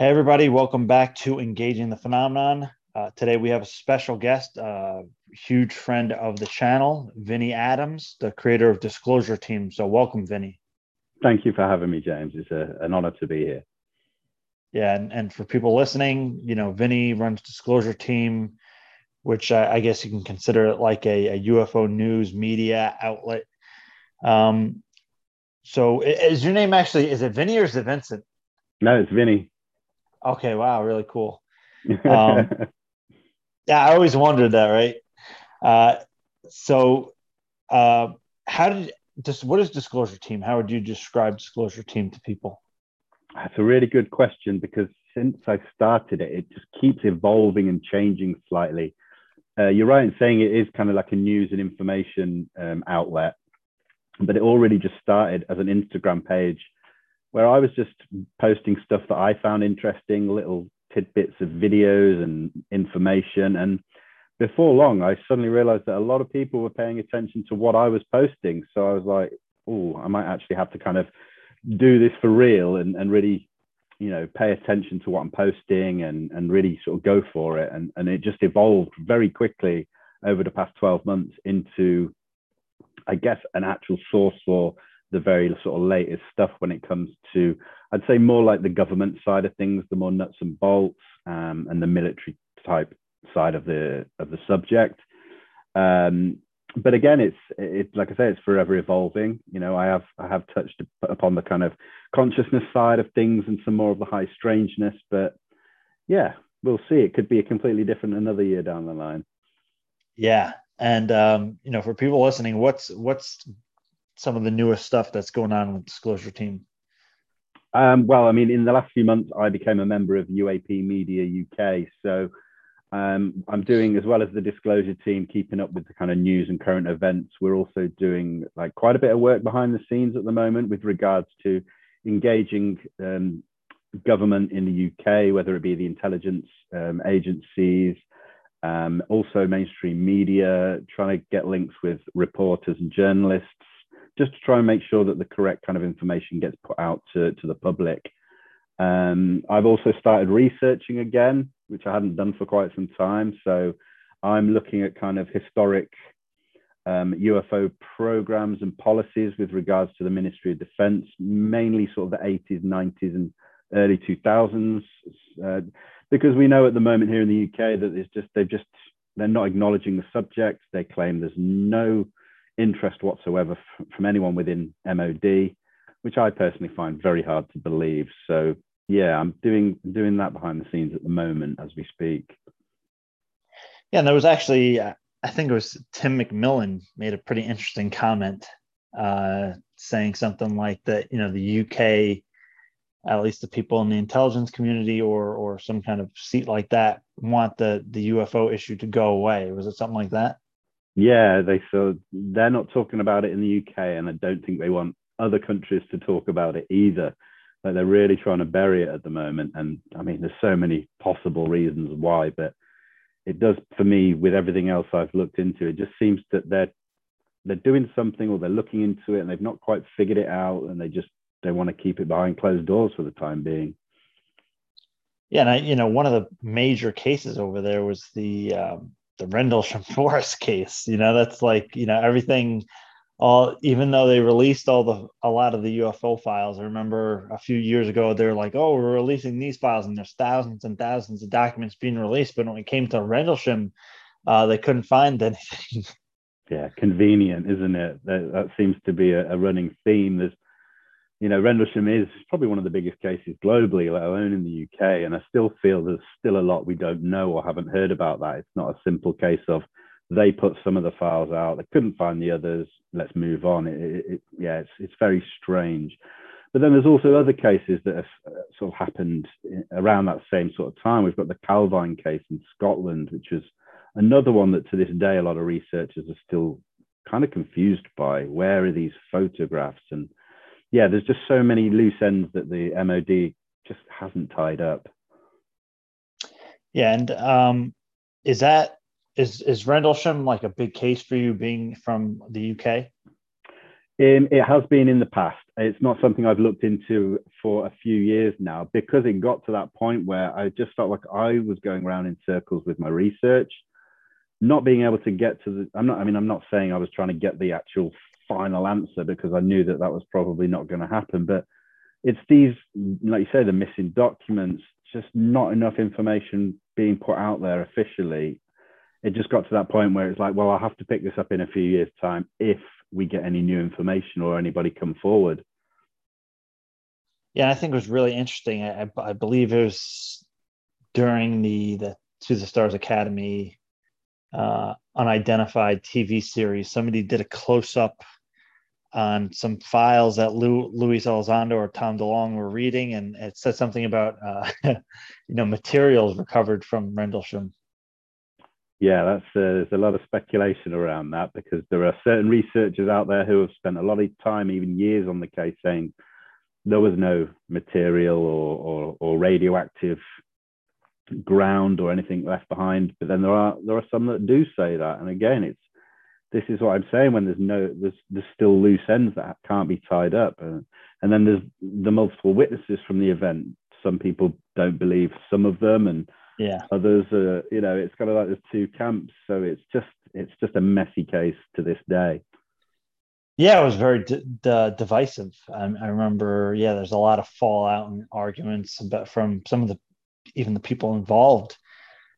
Hey, everybody, welcome back to Engaging the Phenomenon. Uh, today we have a special guest, a uh, huge friend of the channel, Vinny Adams, the creator of Disclosure Team. So, welcome, Vinny. Thank you for having me, James. It's a, an honor to be here. Yeah, and, and for people listening, you know, Vinny runs Disclosure Team, which I, I guess you can consider it like a, a UFO news media outlet. Um, so, is your name actually is it Vinny or is it Vincent? No, it's Vinny. Okay, wow, really cool. Um, yeah, I always wondered that, right? Uh, so, uh, how did just what is Disclosure Team? How would you describe Disclosure Team to people? That's a really good question because since I started it, it just keeps evolving and changing slightly. Uh, you're right in saying it is kind of like a news and information um, outlet, but it already just started as an Instagram page where I was just posting stuff that I found interesting, little tidbits of videos and information. And before long, I suddenly realized that a lot of people were paying attention to what I was posting. So I was like, oh, I might actually have to kind of do this for real and, and really, you know, pay attention to what I'm posting and, and really sort of go for it. And, and it just evolved very quickly over the past 12 months into, I guess, an actual source for the very sort of latest stuff when it comes to, I'd say more like the government side of things, the more nuts and bolts, um, and the military type side of the of the subject. Um, but again, it's it's like I say, it's forever evolving. You know, I have I have touched upon the kind of consciousness side of things and some more of the high strangeness, but yeah, we'll see. It could be a completely different another year down the line. Yeah, and um, you know, for people listening, what's what's some of the newest stuff that's going on with Disclosure Team? Um, well, I mean, in the last few months, I became a member of UAP Media UK. So um, I'm doing, as well as the Disclosure Team, keeping up with the kind of news and current events. We're also doing like quite a bit of work behind the scenes at the moment with regards to engaging um, government in the UK, whether it be the intelligence um, agencies, um, also mainstream media, trying to get links with reporters and journalists just to try and make sure that the correct kind of information gets put out to, to the public. Um, I've also started researching again, which I hadn't done for quite some time. So I'm looking at kind of historic um, UFO programs and policies with regards to the Ministry of Defense, mainly sort of the 80s, 90s, and early 2000s. Uh, because we know at the moment here in the UK that it's just they've just they're not acknowledging the subject. They claim there's no interest whatsoever from anyone within MOD, which I personally find very hard to believe. So yeah, I'm doing doing that behind the scenes at the moment as we speak. Yeah, and there was actually, uh, I think it was Tim McMillan made a pretty interesting comment, uh, saying something like that. You know, the UK, at least the people in the intelligence community, or or some kind of seat like that, want the the UFO issue to go away. Was it something like that? Yeah, they so they're not talking about it in the UK, and I don't think they want other countries to talk about it either. Like they're really trying to bury it at the moment, and I mean, there's so many possible reasons why, but it does for me with everything else I've looked into. It just seems that they're they're doing something or they're looking into it and they've not quite figured it out, and they just they want to keep it behind closed doors for the time being. Yeah, and I, you know, one of the major cases over there was the um, the Rendlesham Forest case. You know, that's like you know everything. All even though they released all the a lot of the UFO files, I remember a few years ago they were like, "Oh, we're releasing these files," and there's thousands and thousands of documents being released. But when it came to Rendlesham, uh, they couldn't find anything. Yeah, convenient, isn't it? That, that seems to be a, a running theme. There's you know, Rendlesham is probably one of the biggest cases globally, let alone in the UK. And I still feel there's still a lot we don't know or haven't heard about that. It's not a simple case of they put some of the files out, they couldn't find the others, let's move on. It, it, it, yeah, it's, it's very strange. But then there's also other cases that have uh, sort of happened around that same sort of time. We've got the Calvine case in Scotland, which was another one that to this day a lot of researchers are still kind of confused by. Where are these photographs and yeah, there's just so many loose ends that the MOD just hasn't tied up. Yeah, and um, is that is is Rendlesham like a big case for you being from the UK? Um, it has been in the past. It's not something I've looked into for a few years now because it got to that point where I just felt like I was going around in circles with my research, not being able to get to the. I'm not. I mean, I'm not saying I was trying to get the actual final answer because I knew that that was probably not going to happen. But it's these, like you say, the missing documents, just not enough information being put out there officially. It just got to that point where it's like, well, I'll have to pick this up in a few years' time if we get any new information or anybody come forward. Yeah, I think it was really interesting. I, I believe it was during the the To the Stars Academy uh, unidentified TV series. Somebody did a close up on some files that Lou, Luis Elizondo or Tom DeLonge were reading, and it said something about uh, you know materials recovered from Rendlesham. Yeah, that's uh, there's a lot of speculation around that because there are certain researchers out there who have spent a lot of time, even years, on the case, saying there was no material or, or, or radioactive ground or anything left behind. But then there are there are some that do say that, and again, it's this is what I'm saying when there's no there's there's still loose ends that can't be tied up, uh, and then there's the multiple witnesses from the event. Some people don't believe some of them, and yeah, others, uh, you know, it's kind of like there's two camps. So it's just it's just a messy case to this day. Yeah, it was very d- d- divisive. I, I remember, yeah, there's a lot of fallout and arguments, but from some of the even the people involved.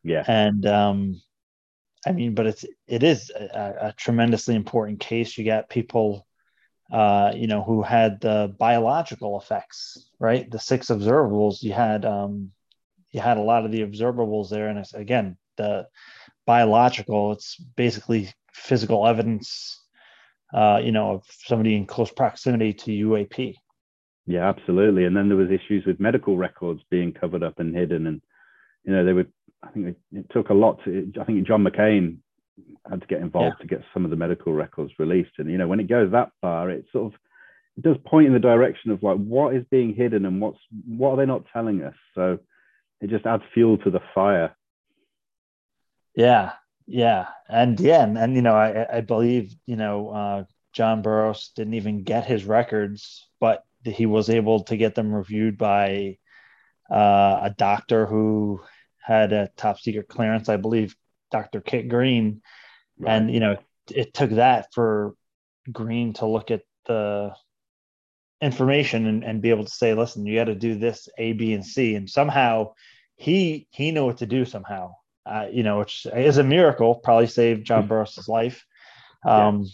Yeah, and um, I mean, but it's it is a, a tremendously important case. You got people, uh, you know, who had the biological effects, right? The six observables. You had um, you had a lot of the observables there, and it's, again, the biological. It's basically physical evidence, uh, you know, of somebody in close proximity to UAP. Yeah, absolutely. And then there was issues with medical records being covered up and hidden, and you know, they were I think it, it took a lot to, I think John McCain had to get involved yeah. to get some of the medical records released. And, you know, when it goes that far, it sort of, it does point in the direction of like, what is being hidden and what's, what are they not telling us? So it just adds fuel to the fire. Yeah. Yeah. And yeah. And, and you know, I, I believe, you know, uh, John Burroughs didn't even get his records, but he was able to get them reviewed by uh, a doctor who had a top secret clearance, I believe, Dr. Kit Green. Right. And, you know, it took that for Green to look at the information and, and be able to say, listen, you got to do this A, B, and C. And somehow he he knew what to do somehow. Uh, you know, which is a miracle, probably saved John Burroughs' life. Um, yeah.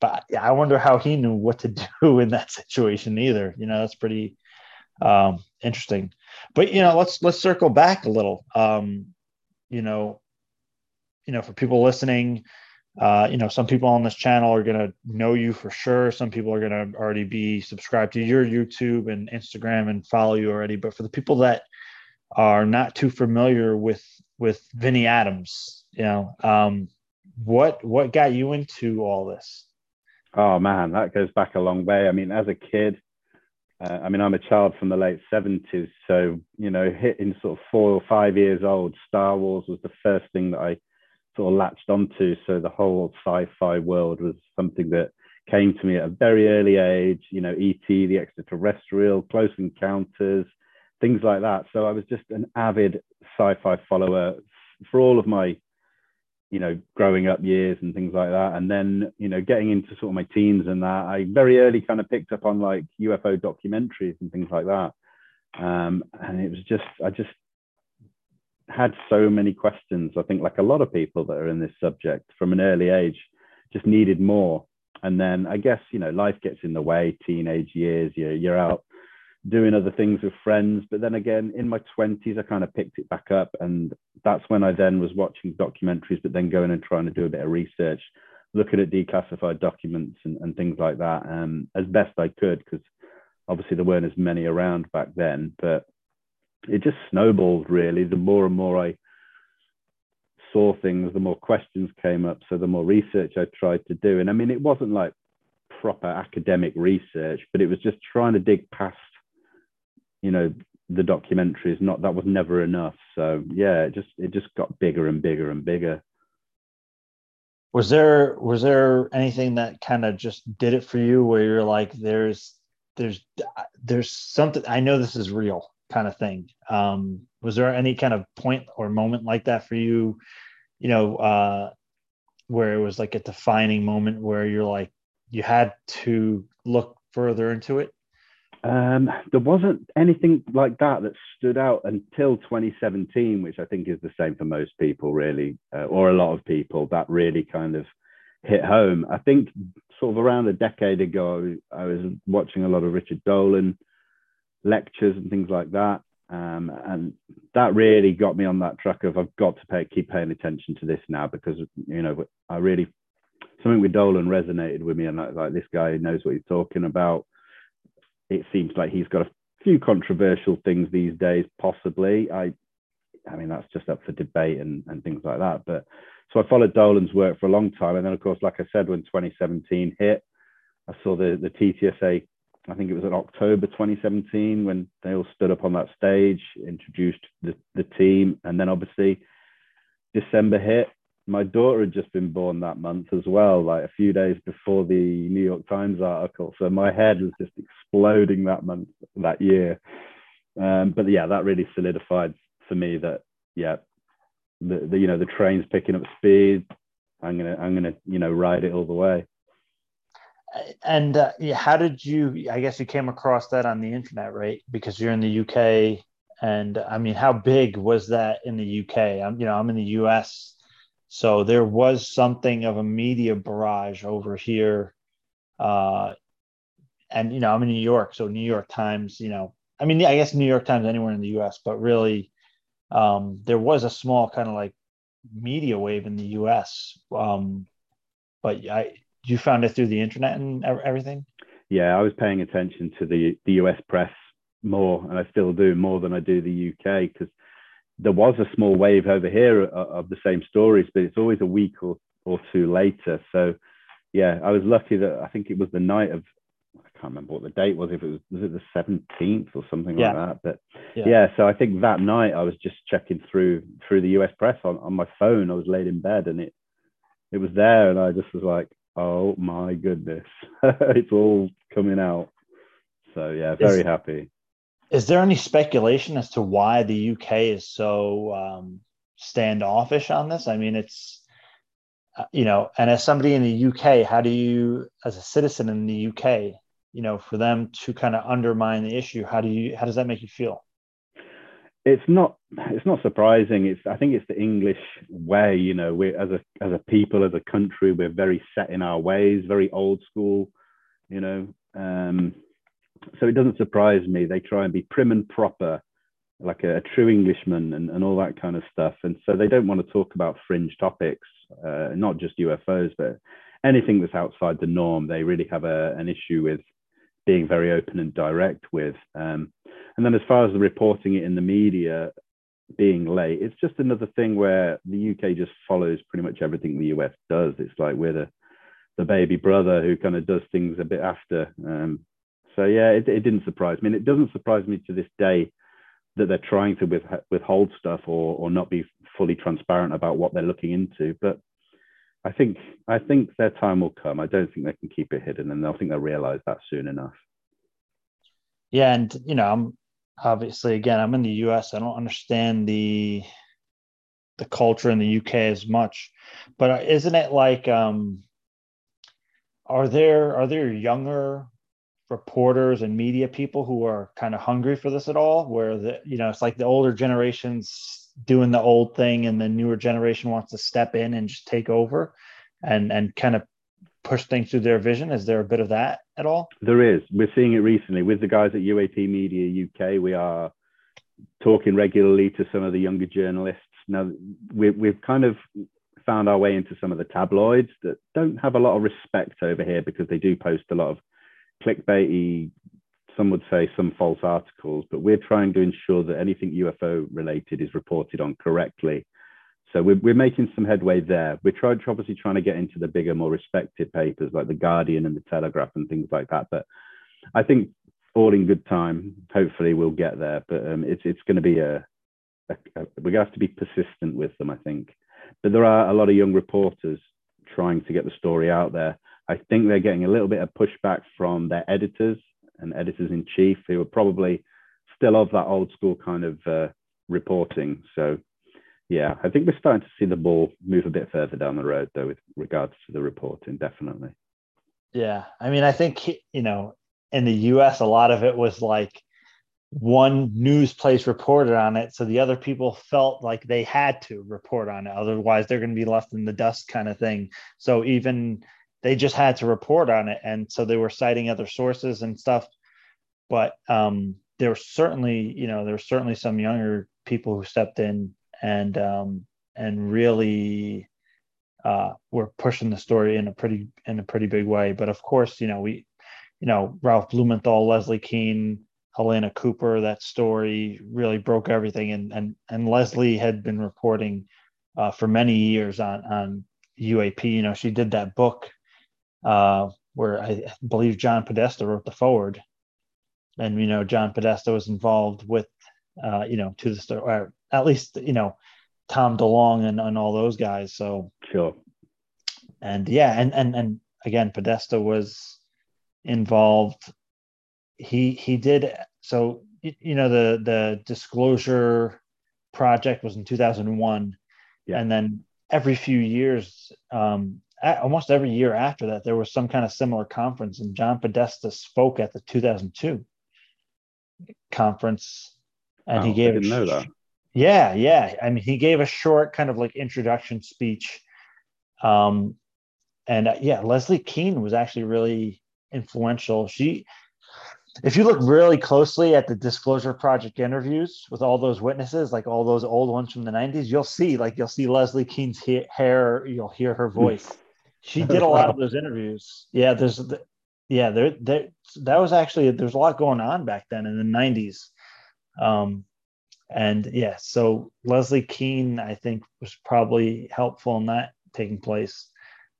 But I wonder how he knew what to do in that situation either. You know, that's pretty um, interesting. But you know, let's let's circle back a little. Um, you know, you know, for people listening, uh, you know, some people on this channel are gonna know you for sure. Some people are gonna already be subscribed to your YouTube and Instagram and follow you already. But for the people that are not too familiar with with Vinny Adams, you know, um, what what got you into all this? Oh man, that goes back a long way. I mean, as a kid, uh, I mean, I'm a child from the late 70s. So, you know, hitting sort of four or five years old, Star Wars was the first thing that I sort of latched onto. So the whole sci fi world was something that came to me at a very early age, you know, E.T., the extraterrestrial, Close Encounters, things like that. So I was just an avid sci fi follower for all of my you know, growing up years and things like that. And then, you know, getting into sort of my teens and that, I very early kind of picked up on like UFO documentaries and things like that. Um, and it was just, I just had so many questions. I think, like a lot of people that are in this subject from an early age, just needed more. And then I guess, you know, life gets in the way, teenage years, you're, you're out doing other things with friends. But then again, in my 20s, I kind of picked it back up. And that's when I then was watching documentaries, but then going and trying to do a bit of research, looking at declassified documents and, and things like that um, as best I could, because obviously there weren't as many around back then. But it just snowballed really. The more and more I saw things, the more questions came up. So the more research I tried to do. And I mean, it wasn't like proper academic research, but it was just trying to dig past you know the documentary is not that was never enough. So yeah it just it just got bigger and bigger and bigger. Was there was there anything that kind of just did it for you where you're like there's there's there's something i know this is real kind of thing. Um was there any kind of point or moment like that for you you know uh where it was like a defining moment where you're like you had to look further into it um, there wasn't anything like that that stood out until 2017, which I think is the same for most people, really, uh, or a lot of people. That really kind of hit home. I think sort of around a decade ago, I was watching a lot of Richard Dolan lectures and things like that. Um, and that really got me on that track of I've got to pay, keep paying attention to this now because you know I really something with Dolan resonated with me and like, like this guy knows what he's talking about it seems like he's got a few controversial things these days, possibly. I, I mean, that's just up for debate and, and things like that. But so I followed Dolan's work for a long time. And then, of course, like I said, when 2017 hit, I saw the, the TTSA, I think it was in October 2017 when they all stood up on that stage, introduced the, the team. And then obviously December hit my daughter had just been born that month as well, like a few days before the New York Times article. So my head was just exploding that month, that year. Um, but yeah, that really solidified for me that yeah, the, the you know the train's picking up speed. I'm gonna I'm gonna you know ride it all the way. And uh, how did you? I guess you came across that on the internet, right? Because you're in the UK, and I mean, how big was that in the UK? I'm you know I'm in the US so there was something of a media barrage over here. Uh, and, you know, I'm in New York. So New York Times, you know, I mean, I guess New York Times anywhere in the US, but really um, there was a small kind of like media wave in the US. Um, but I, you found it through the internet and everything? Yeah, I was paying attention to the, the US press more, and I still do more than I do the UK because there was a small wave over here uh, of the same stories, but it's always a week or, or two later. So, yeah, I was lucky that I think it was the night of, I can't remember what the date was, if it was, was it the 17th or something yeah. like that. But yeah. yeah. so I think that night I was just checking through through the US press on, on my phone. I was laid in bed and it it was there, and I just was like, oh my goodness, it's all coming out. So yeah, very is, happy. Is there any speculation as to why the UK is so um, standoffish on this? I mean, it's uh, you know, and as somebody in the UK, how do you, as a citizen in the UK, you know, for them to kind of undermine the issue, how do you, how does that make you feel? It's not, it's not surprising. It's, I think it's the English way. You know, we as a as a people, as a country, we're very set in our ways, very old school. You know, um, so it doesn't surprise me. They try and be prim and proper, like a, a, true Englishman and, and all that kind of stuff. And so they don't want to talk about fringe topics, uh, not just UFOs, but anything that's outside the norm. They really have a, an issue with being very open and direct with. Um, and then as far as the reporting it in the media being late, it's just another thing where the UK just follows pretty much everything the US does. It's like we're the the baby brother who kind of does things a bit after. Um, so yeah, it, it didn't surprise me, and it doesn't surprise me to this day that they're trying to with, withhold stuff or or not be fully transparent about what they're looking into. But I think I think their time will come. I don't think they can keep it hidden, and I think they'll realize that soon enough. Yeah, and you know, I'm obviously again, I'm in the U.S. I don't understand the the culture in the UK as much, but isn't it like um, are there are there younger reporters and media people who are kind of hungry for this at all where the you know it's like the older generations doing the old thing and the newer generation wants to step in and just take over and and kind of push things through their vision. Is there a bit of that at all? There is. We're seeing it recently. With the guys at uap media uk we are talking regularly to some of the younger journalists. Now we, we've kind of found our way into some of the tabloids that don't have a lot of respect over here because they do post a lot of clickbaity, some would say some false articles, but we're trying to ensure that anything UFO related is reported on correctly. So we're, we're making some headway there. We're trying, obviously trying to get into the bigger, more respected papers like the Guardian and the Telegraph and things like that. But I think all in good time. Hopefully we'll get there. But um, it's it's going to be a, a, a we're going to have to be persistent with them. I think. But there are a lot of young reporters trying to get the story out there. I think they're getting a little bit of pushback from their editors and editors in chief who are probably still of that old school kind of uh, reporting. So, yeah, I think we're starting to see the ball move a bit further down the road, though, with regards to the reporting, definitely. Yeah. I mean, I think, you know, in the US, a lot of it was like one news place reported on it. So the other people felt like they had to report on it. Otherwise, they're going to be left in the dust kind of thing. So even they just had to report on it. And so they were citing other sources and stuff. But um, there were certainly, you know, there were certainly some younger people who stepped in and um, and really uh, were pushing the story in a pretty in a pretty big way. But of course, you know, we, you know, Ralph Blumenthal, Leslie Kean, Helene Cooper, that story really broke everything. And and and Leslie had been reporting uh, for many years on on UAP. You know, she did that book uh, where I believe John Podesta wrote the forward, and you know John Podesta was involved with, uh, you know, to the story, or at least you know Tom DeLonge and, and all those guys. So sure, and yeah, and and and again, Podesta was involved. He he did so. You know the the disclosure project was in 2001, yeah. and then every few years um, almost every year after that, there was some kind of similar conference, and John Podesta spoke at the 2002 conference, and wow, he gave. I didn't know that. Yeah, yeah. I mean, he gave a short kind of like introduction speech, um, and uh, yeah, Leslie Kean was actually really influential. She, if you look really closely at the Disclosure Project interviews with all those witnesses, like all those old ones from the 90s, you'll see like you'll see Leslie he- hair, you'll hear her voice. She did a lot of those interviews. Yeah, there's yeah, there there that was actually there's a lot going on back then in the 90s. Um and yeah, so Leslie Kean, I think, was probably helpful in that taking place.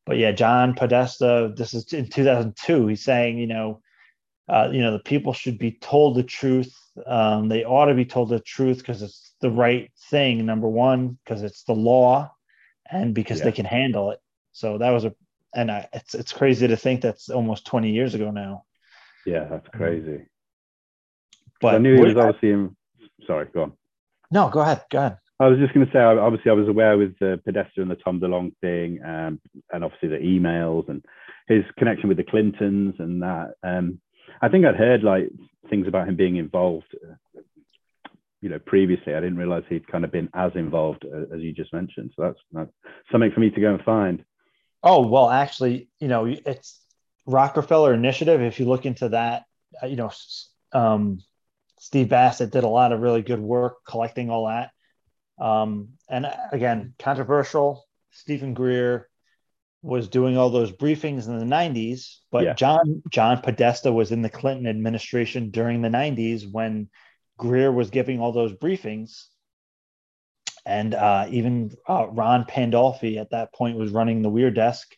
But yeah, John Podesta, this is in 2002. He's saying, you know, uh, you know, the people should be told the truth. Um, they ought to be told the truth because it's the right thing. Number one, because it's the law, and because yeah. they can handle it. So that was a, and I, it's it's crazy to think that's almost 20 years ago now. Yeah, that's crazy. But I knew he was obviously in. Sorry, go on. No, go ahead. Go ahead. I was just going to say, obviously, I was aware with the Podesta and the Tom DeLonge thing, um, and obviously the emails and his connection with the Clintons and that. Um, I think I'd heard like things about him being involved, you know, previously. I didn't realize he'd kind of been as involved uh, as you just mentioned. So that's, that's something for me to go and find. Oh well, actually, you know, it's Rockefeller Initiative. If you look into that, uh, you know, um, Steve Bassett did a lot of really good work collecting all that. Um, and uh, again, controversial. Stephen Greer was doing all those briefings in the 90s, but yeah. John John Podesta was in the Clinton administration during the 90s when Greer was giving all those briefings and uh, even uh, Ron Pandolfi at that point was running the Weird desk.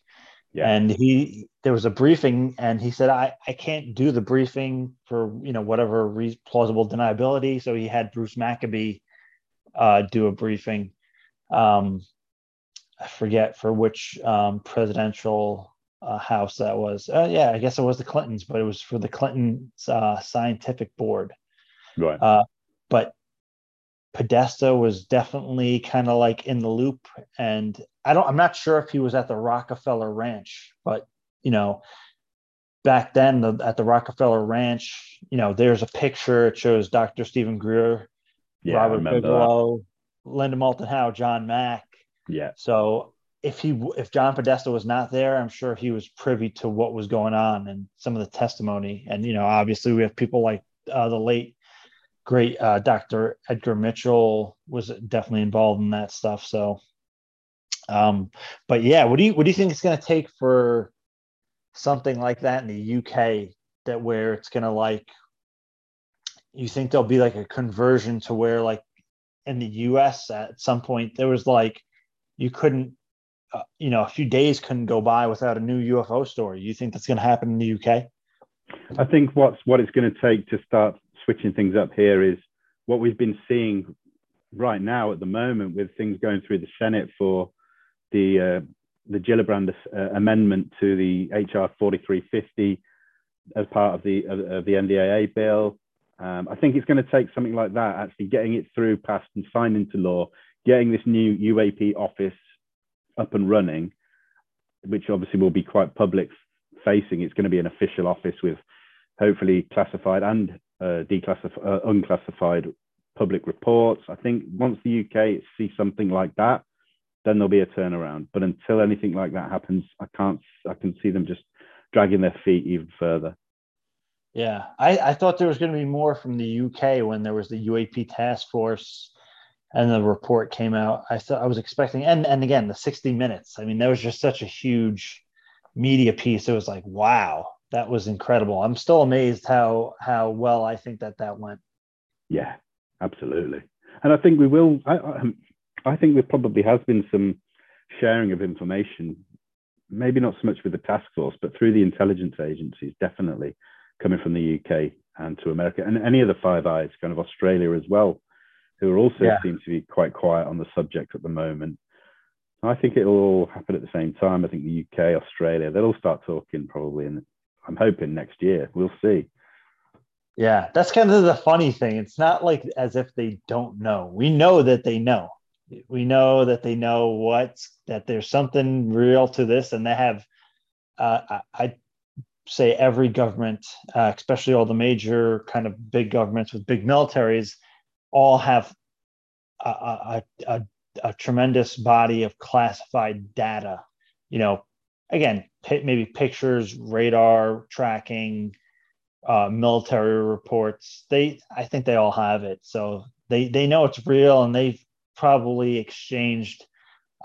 Yeah. And he there was a briefing, and he said, "I I can't do the briefing for you know whatever re- plausible deniability." So he had Bruce Maccabee uh, do a briefing. Um, I forget for which um, presidential uh, house that was. Uh, yeah, I guess it was the Clintons, but it was for the Clinton uh, Scientific Board. Right. Uh, but Podesta was definitely kind of like in the loop. And I don't, I'm not sure if he was at the Rockefeller Ranch, but you know, back then the, at the Rockefeller Ranch, you know, there's a picture. It shows Dr. Stephen Greer, yeah, Robert Bigelow. Linda Moulton Howe, John Mack. Yeah. So if he, if John Podesta was not there, I'm sure he was privy to what was going on and some of the testimony. And you know, obviously we have people like uh, the late great uh, Dr. Edgar Mitchell was definitely involved in that stuff. So, um, but yeah, what do you what do you think it's going to take for something like that in the UK that where it's going to like you think there'll be like a conversion to where like in the US at some point there was like you couldn't uh, you know a few days couldn't go by without a new UFO story. You think that's going to happen in the UK? I think what's what it's going to take to start switching things up here is what we've been seeing right now at the moment with things going through the Senate for the uh, the Gillibrand uh, amendment to the HR 4350 as part of the of the NDAA bill. Um, I think it's going to take something like that, actually getting it through, passed, and signed into law, getting this new UAP office up and running, which obviously will be quite public facing. It's going to be an official office with hopefully classified and uh, declassified, uh, unclassified public reports. I think once the UK sees something like that, then there'll be a turnaround. But until anything like that happens, I can't. I can see them just dragging their feet even further. Yeah, I, I thought there was going to be more from the UK when there was the UAP task force and the report came out. I thought I was expecting, and and again the 60 minutes. I mean, that was just such a huge media piece. It was like, wow, that was incredible. I'm still amazed how how well I think that that went. Yeah, absolutely. And I think we will. I, I, um, I think there probably has been some sharing of information, maybe not so much with the task force, but through the intelligence agencies, definitely coming from the UK and to America and any of the Five Eyes, kind of Australia as well, who also yeah. seem to be quite quiet on the subject at the moment. I think it'll all happen at the same time. I think the UK, Australia, they'll all start talking probably, and I'm hoping next year. We'll see. Yeah, that's kind of the funny thing. It's not like as if they don't know. We know that they know. We know that they know what that there's something real to this, and they have. Uh, I, say every government, uh, especially all the major kind of big governments with big militaries, all have a, a, a, a tremendous body of classified data. You know, again, maybe pictures, radar tracking, uh, military reports. They, I think they all have it, so they they know it's real, and they've probably exchanged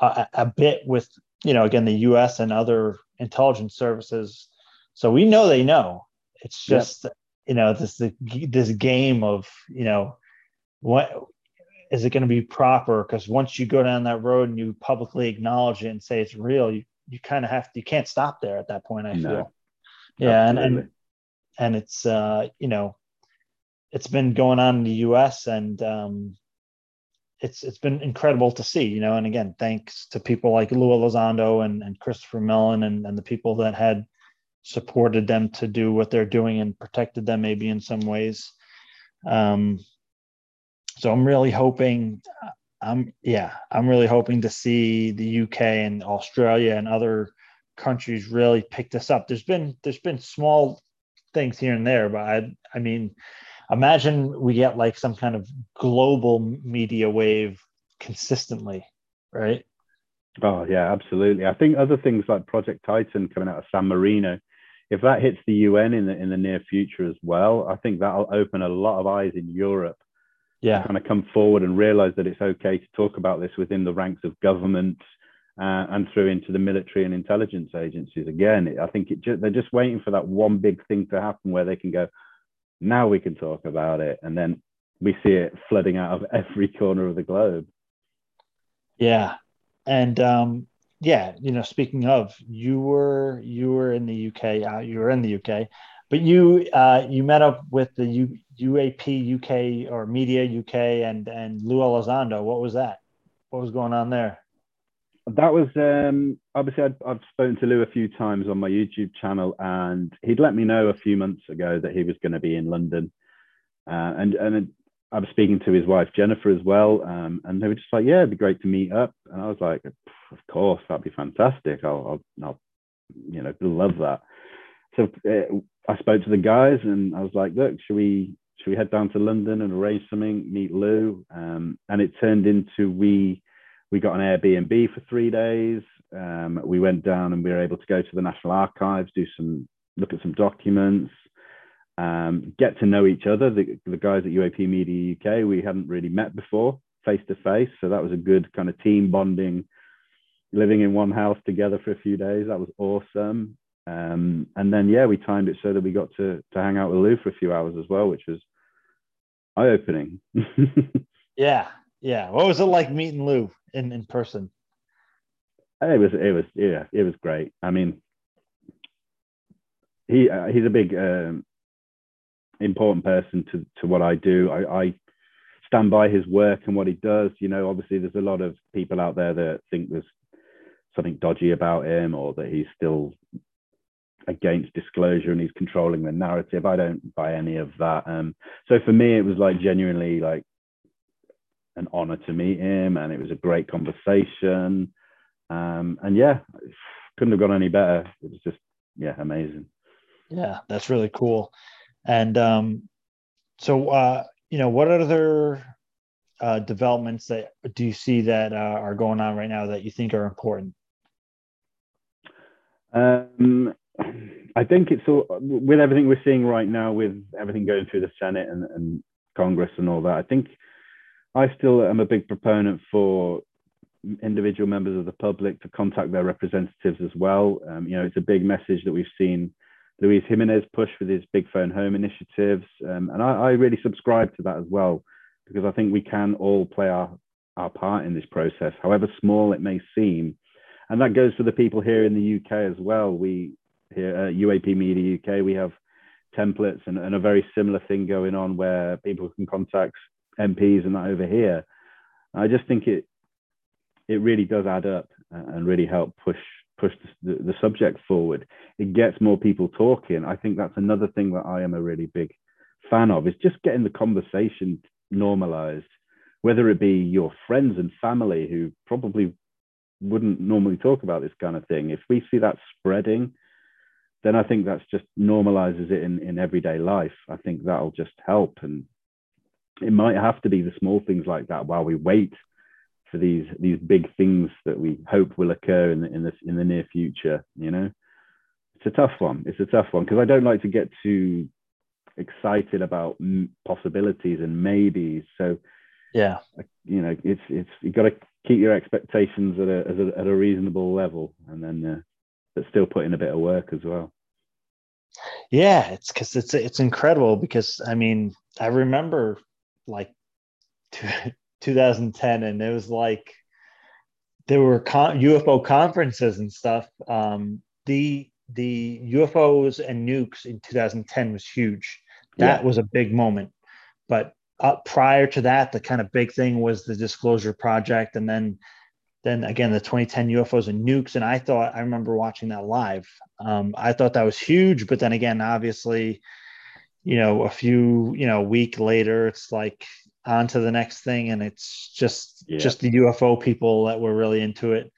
a, a bit with you know again the U.S. and other intelligence services so we know they know. It's just yep. you know this this game of you know what is it going to be proper? Because once you go down that road and you publicly acknowledge it and say it's real, you you kind of have to you can't stop there at that point. I no. feel. Yeah, and, and and it's uh you know it's been going on in the U.S. and um, it's it's been incredible to see, you know. And again, thanks to people like Lou Elizondo and, and Christopher Mellon and, and the people that had supported them to do what they're doing and protected them maybe in some ways. Um, so I'm really hoping, I'm yeah, I'm really hoping to see the UK and Australia and other countries really pick this up. There's been there's been small things here and there, but I I mean, imagine we get like some kind of global media wave consistently, right? Oh yeah, absolutely. I think other things like Project Titan coming out of San Marino if that hits the UN in the in the near future as well, I think that'll open a lot of eyes in Europe. Yeah, kind of come forward and realize that it's okay to talk about this within the ranks of government uh, and through into the military and intelligence agencies. Again, I think it ju- they're just waiting for that one big thing to happen where they can go, now we can talk about it, and then we see it flooding out of every corner of the globe. Yeah, and um, yeah, you know, speaking of, you were you were in the UK, uh, you were in the UK, but you uh, you met up with the U, UAP UK or Media UK and and Lou Elizondo. What was that? What was going on there? That was um, obviously i have spoken to Lou a few times on my YouTube channel, and he'd let me know a few months ago that he was going to be in London, uh, and and I was speaking to his wife Jennifer as well, um, and they were just like, "Yeah, it'd be great to meet up." And I was like, "Of course, that'd be fantastic. I'll, I'll, I'll you know, love that." So uh, I spoke to the guys, and I was like, "Look, should we should we head down to London and arrange something, meet Lou?" Um, and it turned into we we got an Airbnb for three days. Um, we went down and we were able to go to the National Archives, do some look at some documents um, get to know each other. The, the guys at UAP Media UK, we hadn't really met before face to face. So that was a good kind of team bonding, living in one house together for a few days. That was awesome. Um, and then, yeah, we timed it so that we got to, to hang out with Lou for a few hours as well, which was eye opening. yeah. Yeah. What was it like meeting Lou in, in person? It was, it was, yeah, it was great. I mean, he, uh, he's a big, um, important person to, to what I do. I, I stand by his work and what he does. You know, obviously there's a lot of people out there that think there's something dodgy about him or that he's still against disclosure and he's controlling the narrative. I don't buy any of that. Um, so for me, it was like genuinely like an honor to meet him, and it was a great conversation. Um, and yeah, couldn't have gone any better. It was just yeah, amazing. Yeah, that's really cool. And um, so, uh, you know, what other uh, developments that do you see that uh, are going on right now that you think are important? Um, I think it's all with everything we're seeing right now, with everything going through the Senate and, and Congress and all that. I think I still am a big proponent for individual members of the public to contact their representatives as well. Um, you know, it's a big message that we've seen Luis Jimenez push with his Big Phone Home initiatives, um, and I, I really subscribe to that as well because I think we can all play our our part in this process, however small it may seem. And that goes for the people here in the UK as well. We here at UAP Media UK, we have templates and, and a very similar thing going on where people can contact MPs and that over here. I just think it it really does add up and really help push push the, the subject forward. It gets more people talking. I think that's another thing that I am a really big fan of is just getting the conversation normalized, whether it be your friends and family who probably wouldn't normally talk about this kind of thing. If we see that spreading, then I think that's just normalizes it in, in everyday life. I think that'll just help. And it might have to be the small things like that while we wait for these these big things that we hope will occur in the in the in the near future. You know, it's a tough one. It's a tough one because I don't like to get too excited about possibilities and maybes. So yeah, you know, it's it's you got to keep your expectations at a, at a at a reasonable level, and then uh, but still put in a bit of work as well. Yeah, it's because it's it's incredible because I mean I remember like 2010 and it was like there were con- UFO conferences and stuff. Um, the the UFOs and nukes in 2010 was huge. That yeah. was a big moment. But up prior to that, the kind of big thing was the Disclosure Project, and then then again the 2010 UFOs and nukes. And I thought I remember watching that live. Um, I thought that was huge. But then again, obviously, you know, a few you know week later, it's like on to the next thing and it's just yeah. just the ufo people that were really into it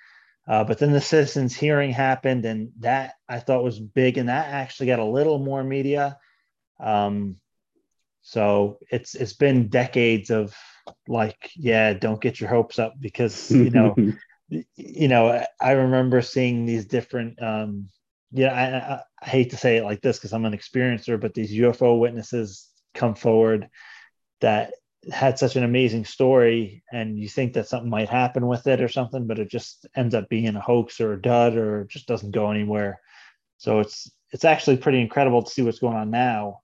uh, but then the citizens hearing happened and that i thought was big and that actually got a little more media um, so it's it's been decades of like yeah don't get your hopes up because you know you know i remember seeing these different um yeah I, I, I hate to say it like this because i'm an experiencer but these ufo witnesses come forward that had such an amazing story and you think that something might happen with it or something but it just ends up being a hoax or a dud or just doesn't go anywhere. So it's it's actually pretty incredible to see what's going on now.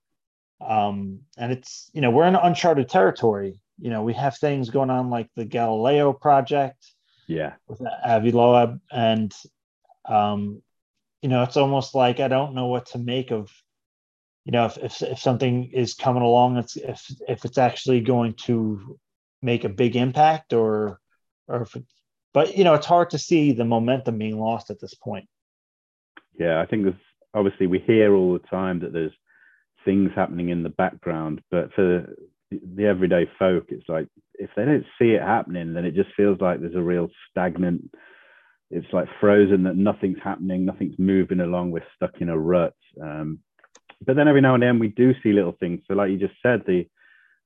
Um, and it's you know we're in uncharted territory you know we have things going on like the galileo project yeah. with avi loeb and um, you know it's almost like i don't know what to make of you know if, if, if something is coming along it's if if it's actually going to make a big impact or or if it, but you know it's hard to see the momentum being lost at this point. Yeah i think there's obviously we hear all the time that there's things happening in the background but for the everyday folk it's like if they don't see it happening then it just feels like there's a real stagnant it's like frozen that nothing's happening nothing's moving along we're stuck in a rut um, but then every now and then we do see little things. So, like you just said, the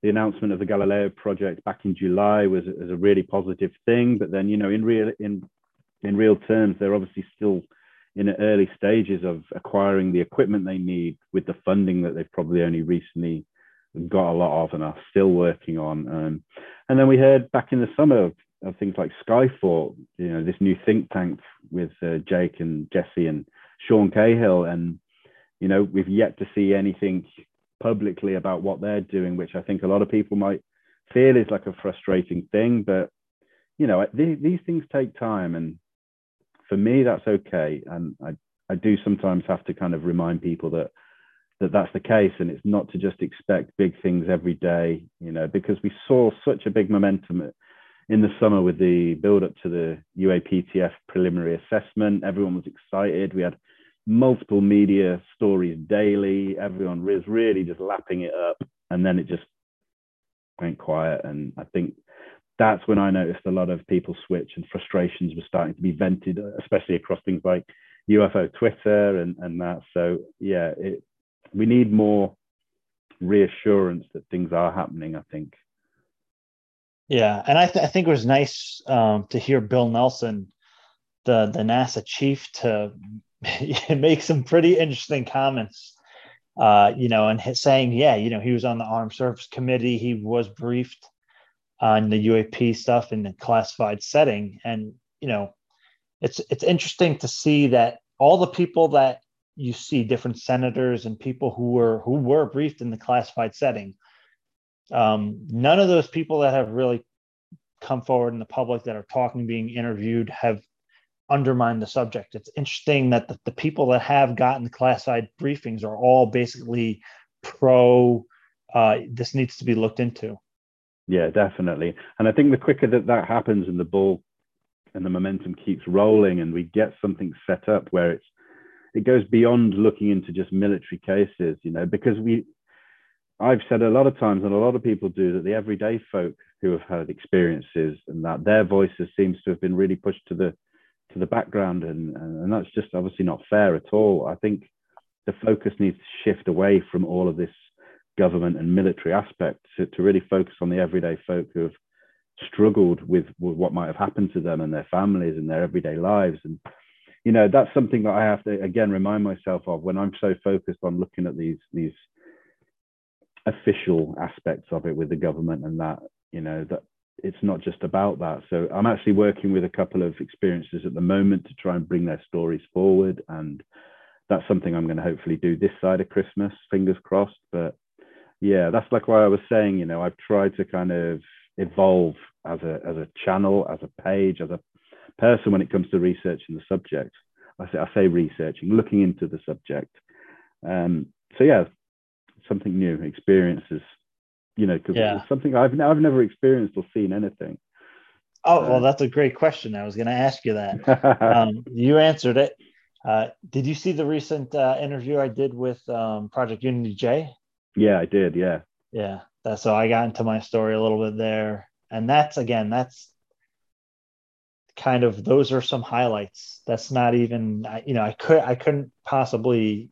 the announcement of the Galileo project back in July was, was a really positive thing. But then, you know, in real in in real terms, they're obviously still in the early stages of acquiring the equipment they need with the funding that they've probably only recently got a lot of and are still working on. Um, and then we heard back in the summer of, of, things like Skyfall, you know, this new think tank with uh, Jake and Jesse and Sean Cahill, and you know, we've yet to see anything publicly about what they're doing, which I think a lot of people might feel is like a frustrating thing. But, you know, these, these things take time. And for me, that's okay. And I, I do sometimes have to kind of remind people that that that's the case and it's not to just expect big things every day you know because we saw such a big momentum in the summer with the build up to the UAPTF preliminary assessment. Everyone was excited. We had multiple media stories daily. Everyone was really just lapping it up. And then it just went quiet. And I think that's when I noticed a lot of people switch and frustrations were starting to be vented, especially across things like UFO Twitter and, and that. So, yeah, it, we need more reassurance that things are happening, I think. Yeah, and I, th- I think it was nice um, to hear Bill Nelson, the the NASA chief, to make some pretty interesting comments. Uh, you know, and saying, yeah, you know, he was on the Armed Services Committee. He was briefed on the UAP stuff in the classified setting, and you know, it's it's interesting to see that all the people that you see, different senators and people who were who were briefed in the classified setting, um, none of those people that have really come forward in the public that are talking, being interviewed, have undermined the subject. It's interesting that the, the people that have gotten classified briefings are all basically pro. Uh, this needs to be looked into. Yeah, definitely. And I think the quicker that that happens and the ball and the momentum keeps rolling and we get something set up where it's it goes beyond looking into just military cases, you know, because we I've said a lot of times, and a lot of people do, that the everyday folk who have had experiences and that their voices seems to have been really pushed to the to the background, and and that's just obviously not fair at all. I think the focus needs to shift away from all of this government and military aspect to, to really focus on the everyday folk who have struggled with, with what might have happened to them and their families and their everyday lives and you know that's something that i have to again remind myself of when i'm so focused on looking at these these official aspects of it with the government and that you know that it's not just about that. So i'm actually working with a couple of experiences at the moment to try and bring their stories forward. And that's something i'm going to hopefully do this side of christmas fingers crossed. But yeah that's like why i was saying you know i've tried to kind of evolve as a as a channel as a page as a person when it comes to researching the subject i say i say researching looking into the subject um so yeah something new, experiences, you know, because yeah. something I've I've never experienced or seen anything. Oh well, that's a great question. I was going to ask you that. um, you answered it. Uh, did you see the recent uh, interview I did with um, Project Unity J? Yeah, I did. Yeah. Yeah. That's, so I got into my story a little bit there, and that's again, that's kind of those are some highlights. That's not even you know I could I couldn't possibly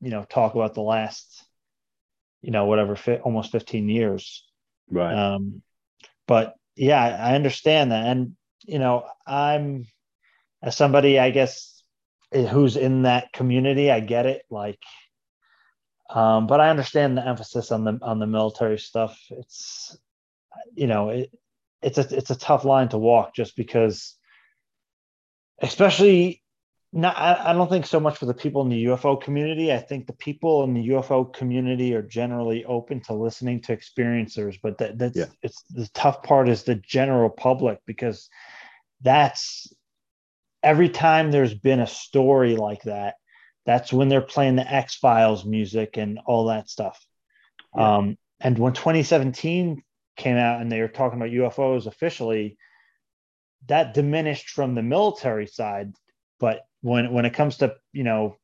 you know talk about the last you know whatever fit almost 15 years. Right. Um but yeah i understand that. And you know i'm as somebody i guess who's in that community i get it like um but i understand the emphasis on the on the military stuff. It's you know it, it's a it's a tough line to walk just because especially not, I, I don't think so much for the people in the UFO community. I think the people in the UFO community are generally open to listening to experiencers, but that, that's yeah. it's the tough part is the general public because that's every time there's been a story like that, that's when they're playing the X Files music and all that stuff. Yeah. Um, and when 2017 came out and they were talking about UFOs officially, that diminished from the military side, but when when it comes to you know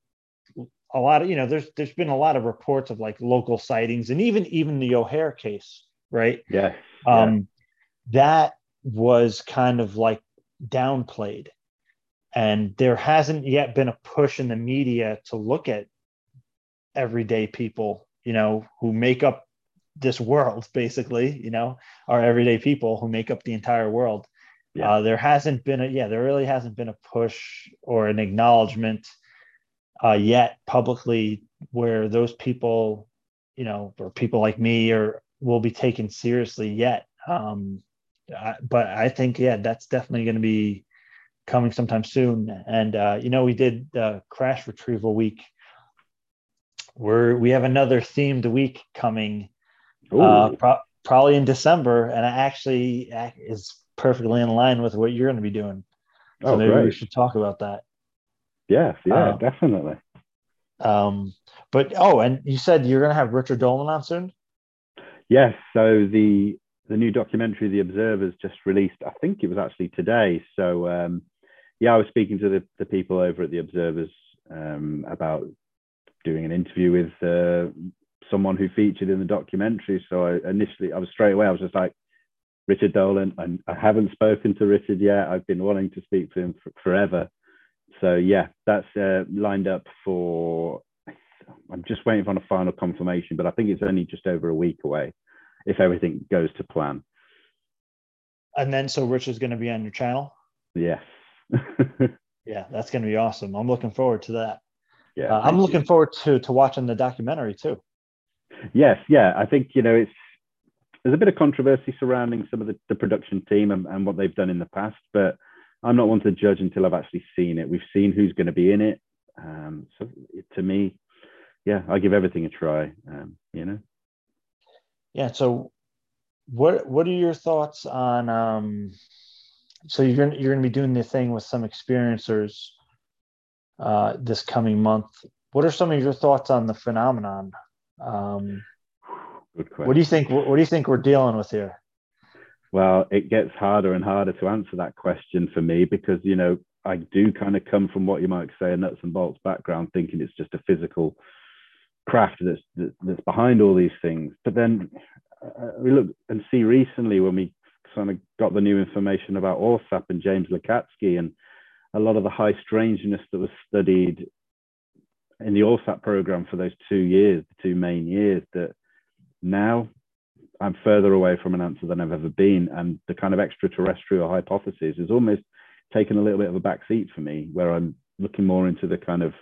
a lot of you know there's there's been a lot of reports of like local sightings and even even the O'Hare case, right? Yeah. Um, that was kind of like downplayed, and there hasn't yet been a push in the media to look at everyday people, you know, who make up this world, basically, you know, our everyday people who make up the entire world yeah. Uh, there hasn't been a yeah, there really hasn't been a push or an acknowledgement uh, yet publicly where those people, you know, or people like me or will be taken seriously yet. Um, I, but I think yeah, that's definitely going to be coming sometime soon. And uh, you know, we did uh, crash retrieval week. We're we have another themed week coming, uh, pro- probably in December, and it actually uh, is perfectly in line with what you're going to be doing. So oh, maybe great. we should talk about that. Yes, yeah, um, definitely. Um, but oh, and you said you're going to have Richard Dolan on soon. Yes. So the the new documentary, The Observers, just released. I think it was actually today. So um, yeah, I was speaking to the, the people over at The Observers um, about doing an interview with uh, someone who featured in the documentary. So I initially, I was straight away, I was just like, Richard Dolan. I, I haven't spoken to Richard yet. I've been wanting to speak to him for, forever. So yeah, that's uh, lined up for. I'm just waiting for a final confirmation, but I think it's only just over a week away, if everything goes to plan. And then, so Richard's going to be on your channel. Yes. yeah, that's going to be awesome. I'm looking forward to that. Yeah, uh, I'm looking you. forward to to watching the documentary too. Yes, yeah, I think you know it's there's a bit of controversy surrounding some of the, the production team and, and what they've done in the past, but I'm not one to judge until I've actually seen it. We've seen who's going to be in it. Um, so to me, yeah, I give everything a try. Um, you know. Yeah. So, what what are your thoughts on? Um, so you're gonna, you're going to be doing the thing with some experiencers uh, this coming month. What are some of your thoughts on the phenomenon? Um, Good question. What do you think? What, what do you think we're dealing with here? Well, it gets harder and harder to answer that question for me because you know I do kind of come from what you might say a nuts and bolts background, thinking it's just a physical craft that's that's behind all these things. But then uh, we look and see recently when we kind of got the new information about AAWSAP and James Lacatski and a lot of the high strangeness that was studied in the AAWSAP program for those two years, the two main years, that now I'm further away from an answer than I've ever been. And the kind of extraterrestrial hypothesis is almost taken a little bit of a backseat for me, where I'm looking more into the kind of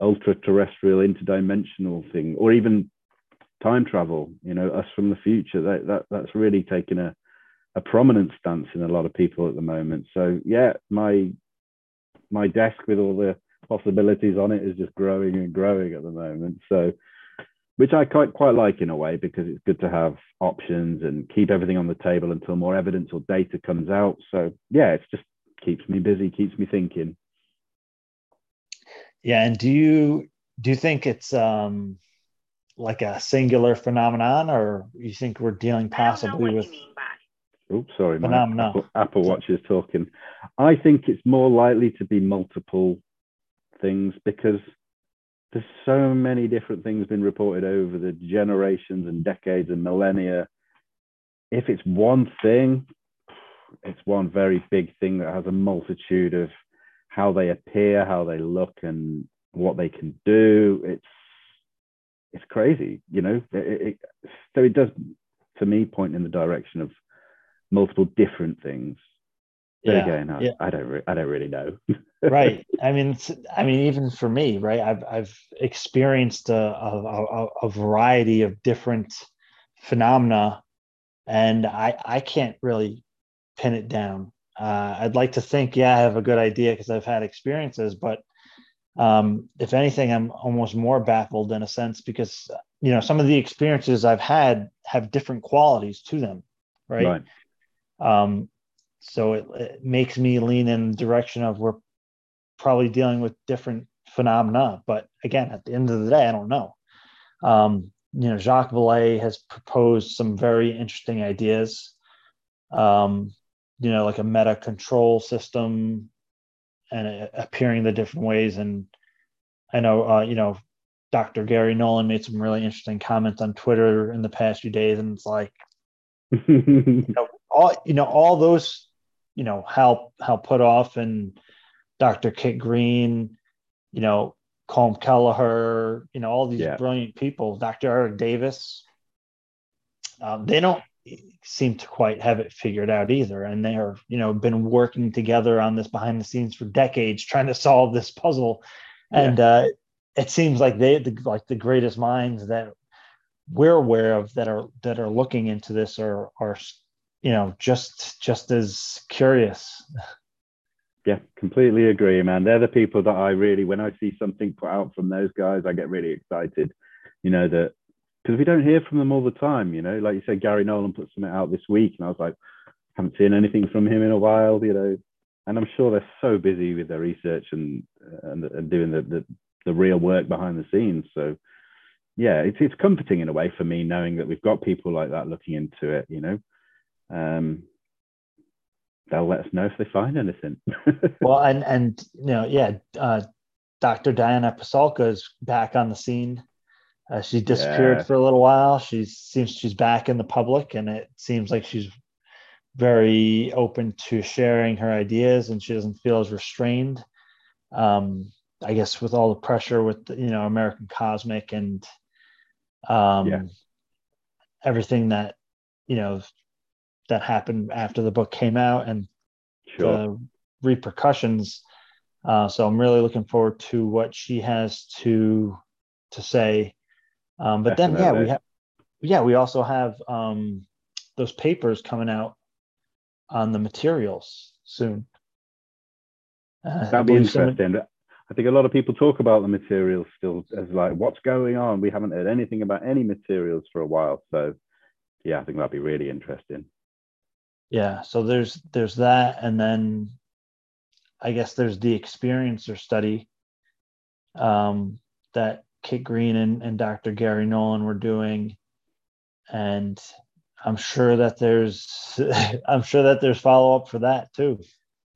ultra terrestrial, interdimensional thing, or even time travel, you know, us from the future. That, that that's really taken a, a prominent stance in a lot of people at the moment. So yeah, my my desk with all the possibilities on it is just growing and growing at the moment. So which I quite quite like in a way because it's good to have options and keep everything on the table until more evidence or data comes out. So yeah, it just keeps me busy, keeps me thinking. Yeah, and do you do you think it's um like a singular phenomenon, or you think we're dealing possibly with? Oops, sorry, my Apple, Apple Watch is talking. I think it's more likely to be multiple things because there's so many different things been reported over the generations and decades and millennia. If it's one thing, it's one very big thing that has a multitude of how they appear, how they look, and what they can do. It's it's crazy, you know. It, it, so it does, to me, point in the direction of multiple different things. But yeah, again, I, yeah. I don't, re- I don't really know. right. I mean, I mean, even for me, right? I've I've experienced a, a, a variety of different phenomena, and I I can't really pin it down. Uh, I'd like to think, yeah, I have a good idea because I've had experiences, but um, if anything, I'm almost more baffled in a sense because you know some of the experiences I've had have different qualities to them, right? right. Um, so it, it makes me lean in the direction of we're probably dealing with different phenomena. But again, at the end of the day, I don't know. Um, you know, Jacques Vallée has proposed some very interesting ideas. Um, you know, like a meta control system and appearing the different ways. And I know, uh, you know, Dr. Gary Nolan made some really interesting comments on Twitter in the past few days, and it's like, you know, all you know, all those, you know, Hal Hal Puthoff and Dr. Kit Green, you know, Colm Kelleher, you know, all these yeah. brilliant people, Dr. Eric Davis. Um, they don't seem to quite have it figured out either. And they are, you know, been working together on this behind the scenes for decades, trying to solve this puzzle. And yeah. uh, it seems like they, the, like the greatest minds that we're aware of that are that are looking into this are are, you know, just just as curious. Yeah, completely agree, man. They're the people that I really, when I see something put out from those guys, I get really excited. You know that because we don't hear from them all the time. You know, like you said, Gary Nolan put something out this week, and I was like, haven't seen anything from him in a while. You know, and I'm sure they're so busy with their research and and, and doing the, the the real work behind the scenes. So yeah, it's it's comforting in a way for me knowing that we've got people like that looking into it. You know, um, they'll let us know if they find anything. well, and and you know, yeah, uh, Dr. Diana Pasulka is back on the scene. Uh, she disappeared yeah. for a little while. She seems she's back in the public, and it seems like she's very open to sharing her ideas, and she doesn't feel as restrained. Um, I guess with all the pressure with you know American Cosmic and um, yeah. everything that you know that happened after the book came out and sure. the repercussions. Uh, so I'm really looking forward to what she has to to say. Um, but Definitely. then, yeah, we have yeah we also have um, those papers coming out on the materials soon. Uh, That'd be interesting. I think a lot of people talk about the materials still as like what's going on. We haven't heard anything about any materials for a while. So yeah, I think that'd be really interesting. Yeah. So there's there's that, and then I guess there's the experiencer study um, that Kit Green and, and Dr. Gary Nolan were doing. And I'm sure that there's I'm sure that there's follow up for that too.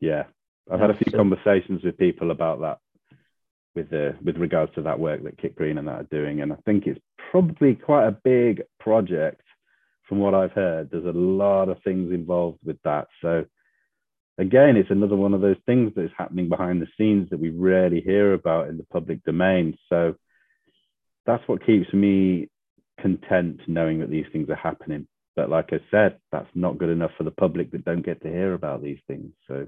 Yeah. I've had a few conversations with people about that with the with regards to that work that Kit Green and that are doing. And I think it's probably quite a big project from what I've heard. There's a lot of things involved with that. So again, it's another one of those things that's happening behind the scenes that we rarely hear about in the public domain. So that's what keeps me content knowing that these things are happening. But like I said, that's not good enough for the public that don't get to hear about these things. So,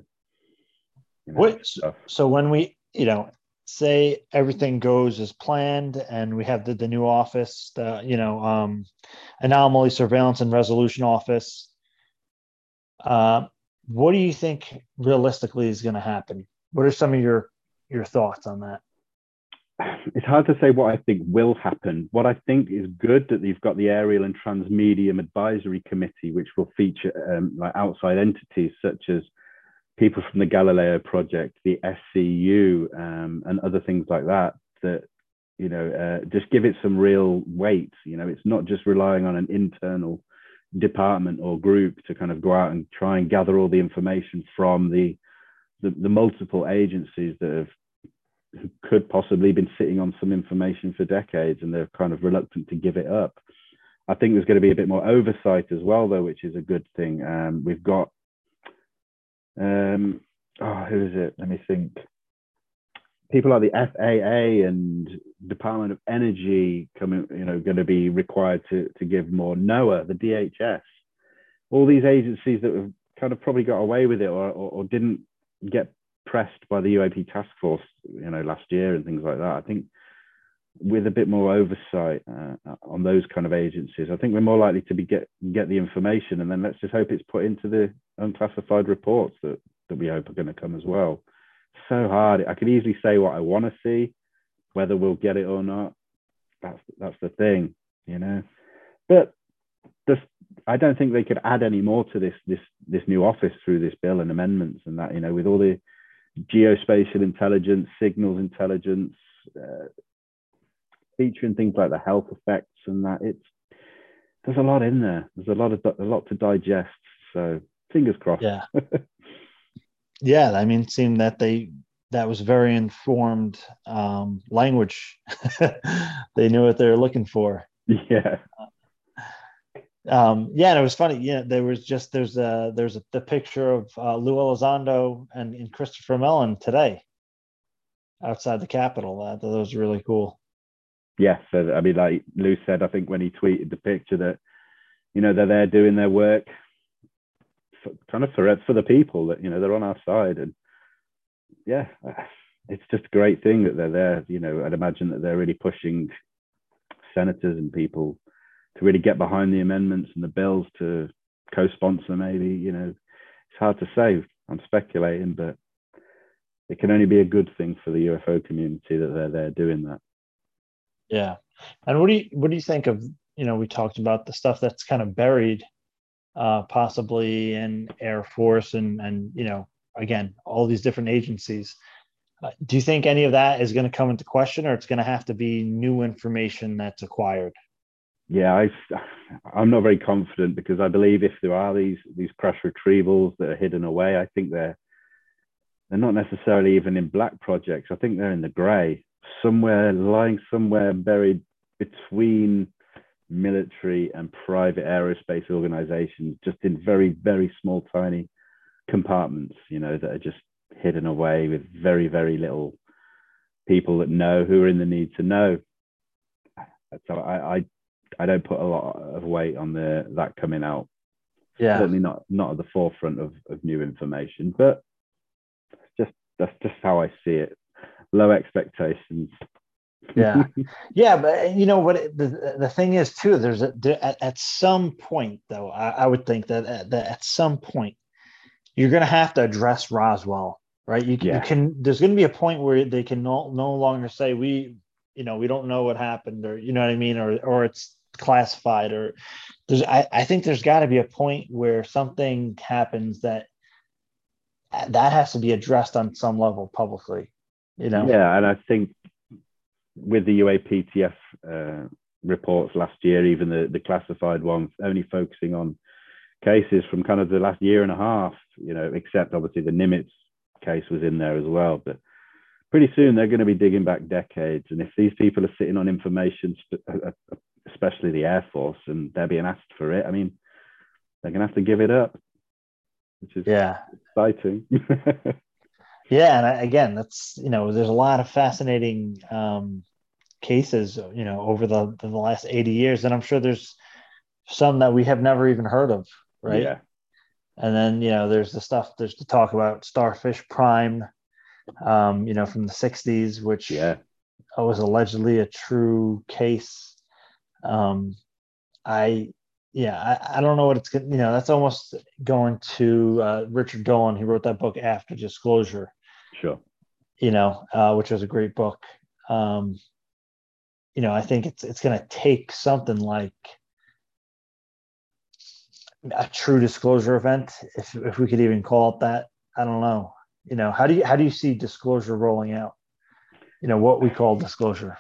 you know, what, so when we, you know, say everything goes as planned and we have the, the new office the you know um, anomaly surveillance and resolution office uh, what do you think realistically is going to happen? What are some of your your thoughts on that? It's hard to say what i think will happen. What i think is good that you've got the aerial and transmedium advisory committee which will feature um, like outside entities such as people from the Galileo project, the SCU, um, and other things like that, that, you know, uh, just give it some real weight. You know, it's not just relying on an internal department or group to kind of go out and try and gather all the information from the, the, the multiple agencies that have who could possibly been sitting on some information for decades and they're kind of reluctant to give it up. I think there's going to be a bit more oversight as well, though, which is a good thing. Um, we've got um, oh, who is it? Let me think. People like the FAA and Department of Energy coming, you know, going to be required to to give more. NOAA, the DHS, all these agencies that have kind of probably got away with it or, or, or didn't get pressed by the UAP task force, you know, last year and things like that. I think with a bit more oversight uh, on those kind of agencies, I think we're more likely to be get get the information, and then let's just hope it's put into the unclassified reports that that we hope are going to come as well. So hard. I could easily say what I want to see, whether we'll get it or not. That's that's the thing, you know. But this, I don't think they could add any more to this this this new office through this bill and amendments and that. You know, with all the geospatial intelligence, signals intelligence, uh, featuring things like the health effects and that. It's there's a lot in there. There's a lot of a lot to digest. So fingers crossed. Yeah. yeah, I mean, seeing that they that was very informed um, language. they knew what they were looking for. Yeah. Um, yeah, and it was funny. Yeah, there was just there's a there's a, the picture of uh, Lou Elizondo and, and Christopher Mellon today outside the Capitol. Uh, that was really cool yes, I mean, like Lou said, I think when he tweeted the picture that, you know, they're there doing their work, for, kind of for for the people that you know they're on our side, and yeah, it's just a great thing that they're there. You know, I'd imagine that they're really pushing senators and people to really get behind the amendments and the bills to co-sponsor. Maybe you know, it's hard to say. I'm speculating, but it can only be a good thing for the UFO community that they're there doing that. Yeah. And what do you what do you think of, you know, we talked about the stuff that's kind of buried uh possibly in Air Force and and you know, again, all these different agencies. Uh, do you think any of that is going to come into question, or it's going to have to be new information that's acquired? Yeah, I, I'm not very confident because I believe if there are these these crash retrievals that are hidden away, I think they're they're not necessarily even in black projects. I think they're in the grey, somewhere lying somewhere buried between military and private aerospace organizations, just in very very small tiny compartments, you know, that are just hidden away with very, very little people that know who are in the need to know. So I, I, I don't put a lot of weight on the that coming out. Yeah, certainly not not at the forefront of, of new information, but just that's just how I see it. Low expectations. yeah, yeah, but eh, you know what? The the thing is too. There's a at, at some point though. I, I would think that, eh, that at some point you're going to have to address Roswell, right? You, yeah. you can. There's going to be a point where they can no, no longer say we, you know, we don't know what happened, or you know what I mean, or or it's classified, or there's. I, I think there's got to be a point where something happens that eh, that has to be addressed on some level publicly. You know. Yeah, and I think with the UAPTF uh, reports last year, even the the classified ones, only focusing on cases from kind of the last year and a half, you know, except obviously the Nimitz case was in there as well. But pretty soon they're going to be digging back decades. And if these people are sitting on information, uh, uh, especially the Air Force, and they're being asked for it, I mean, they're going to have to give it up, which is yeah exciting. yeah, and I, again, that's you know, there's a lot of fascinating um, cases, you know, over the the last 80 years, and I'm sure there's some that we have never even heard of right? Yeah. And then you know, there's the stuff there's to talk about Starfish Prime, um, you know, from the '60s, which yeah was allegedly a true case. Um, I yeah, I, I don't know what it's you know that's almost going to uh, Richard Dolan. He wrote that book after Disclosure. Sure. You know, uh, which was a great book. Um, you know, I think it's it's going to take something like a true disclosure event, if if we could even call it that. I don't know. You know, how do you how do you see disclosure rolling out? You know, what we call disclosure.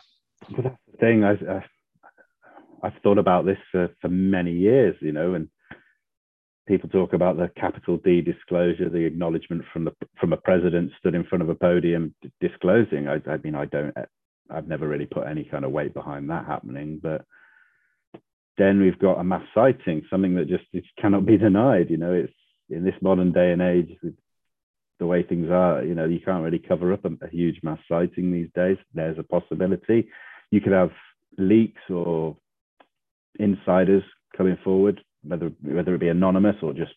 Well, that's the thing. I, I I've thought about this for, for many years. You know, and people talk about the capital D disclosure, the acknowledgement from the from a president stood in front of a podium disclosing. I, I mean, I don't. I've never really put any kind of weight behind that happening, but then we've got a mass sighting, something that just cannot be denied. You know, it's in this modern day and age with the way things are, you know, you can't really cover up a, a huge mass sighting these days. There's a possibility. You could have leaks or insiders coming forward, whether whether it be anonymous or just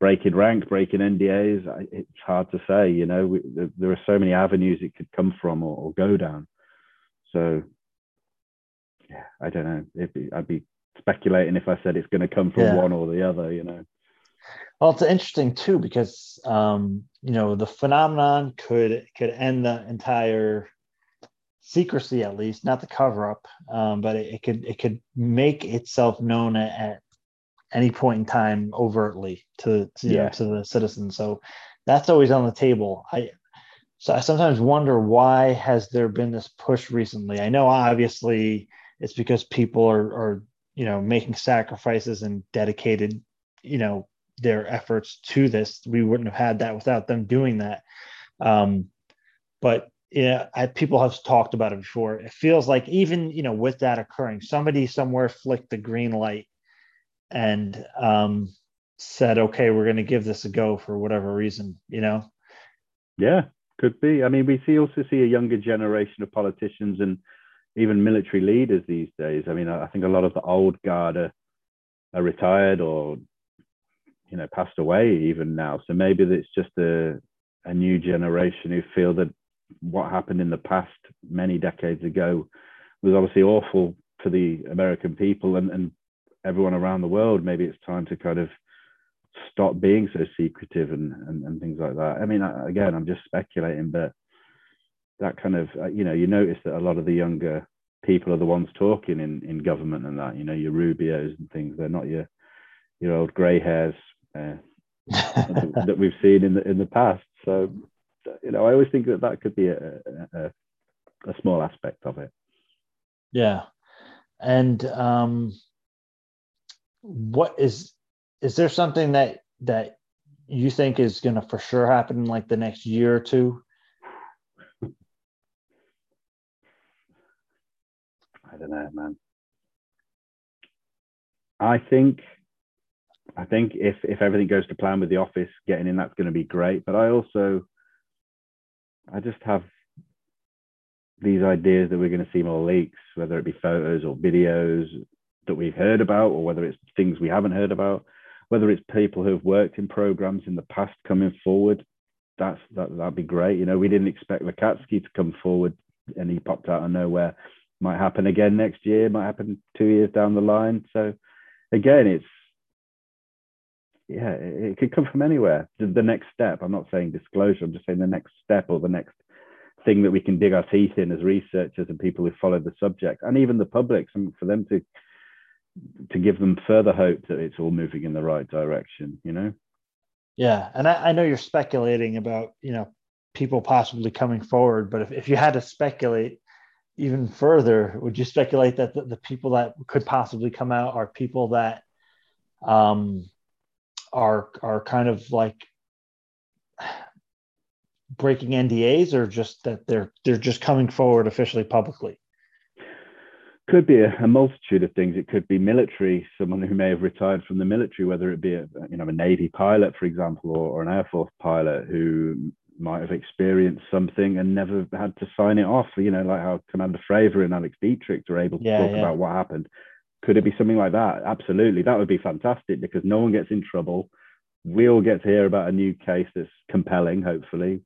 breaking rank, breaking NDAs. It's hard to say. You know, we, there are so many avenues it could come from or, or go down. So, yeah, I don't know. Be, I'd be speculating if I said it's going to come from yeah. one or the other, you know. Well, it's interesting too because um, you know the phenomenon could could end the entire secrecy at least, not the cover up, um, but it, it, could it could make itself known at, any point in time overtly to, to yeah. know, to the citizens. So that's always on the table. I so I sometimes wonder why has there been this push recently? I know obviously it's because people are, are you know making sacrifices and dedicated you know their efforts to this we wouldn't have had that without them doing that um but yeah I, people have talked about it before it feels like even you know with that occurring somebody somewhere flicked the green light and um said okay we're going to give this a go for whatever reason you know yeah could be i mean we see also see a younger generation of politicians and even military leaders these days. I mean, I think a lot of the old guard are, are retired or you know passed away even now. So maybe it's just a a new generation who feel that what happened in the past many decades ago was obviously awful for the American people and, and everyone around the world. Maybe it's time to kind of stop being so secretive and, and, and things like that. I mean, again, I'm just speculating, but that kind of uh, you know you notice that a lot of the younger people are the ones talking in in government and that you know your Rubios and things they're not your your old grey hairs uh, that we've seen in the in the past so you know, I always think that that could be a, a, a small aspect of it. Yeah, and um, what is is there something that that you think is going to for sure happen in like the next year or two? I don't know, man. I think I think if if everything goes to plan with the office, getting in that's going to be great. But I also I just have these ideas that we're going to see more leaks, whether it be photos or videos that we've heard about, or whether it's things we haven't heard about, whether it's people who have worked in programs in the past coming forward. That's that that'd be great. You know, we didn't expect Lacatski to come forward, and he popped out of nowhere. Might happen again next year. Might happen two years down the line. So, again, it's yeah, it, it could come from anywhere. The, next step. I'm not saying disclosure. I'm just saying the next step or the next thing that we can dig our teeth in as researchers and people who follow the subject, and even the public, for them to to give them further hope that it's all moving in the right direction. You know. Yeah, and I, I know you're speculating about you know people possibly coming forward, but if, if you had to speculate even further, would you speculate that the, the people that could possibly come out are people that um, are are kind of like breaking NDAs or just that they're they're just coming forward officially publicly? Could be a, a, multitude of things. It could be military, someone who may have retired from the military, whether it be a you know a Navy pilot, for example, or, or an Air Force pilot who might have experienced something and never had to sign it off. You know, like how Commander Fravor and Alex Dietrich are able to yeah, talk yeah. about what happened. Could it be something like that? Absolutely. That would be fantastic because no one gets in trouble. We all get to hear about a new case that's compelling, hopefully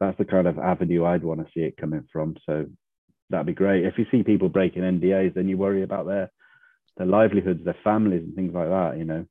that's the kind of avenue I'd want to see it coming from. So that'd be great. If you see people breaking NDAs, then you worry about their their livelihoods, their families, and things like that. You know.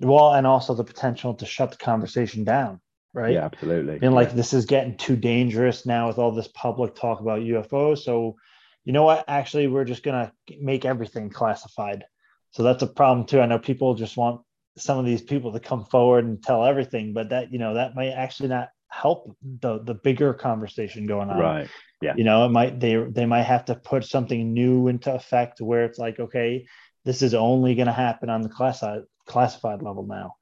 Well, and also the potential to shut the conversation down, right? Yeah, absolutely. And like this is getting too dangerous now with all this public talk about UFOs. So, you know what? Actually, we're just gonna make everything classified. So that's a problem too. I know people just want some of these people to come forward and tell everything, but that you know that might actually not help the the bigger conversation going on right yeah you know it might they they might have to put something new into effect where it's like okay this is only going to happen on the classified classified level now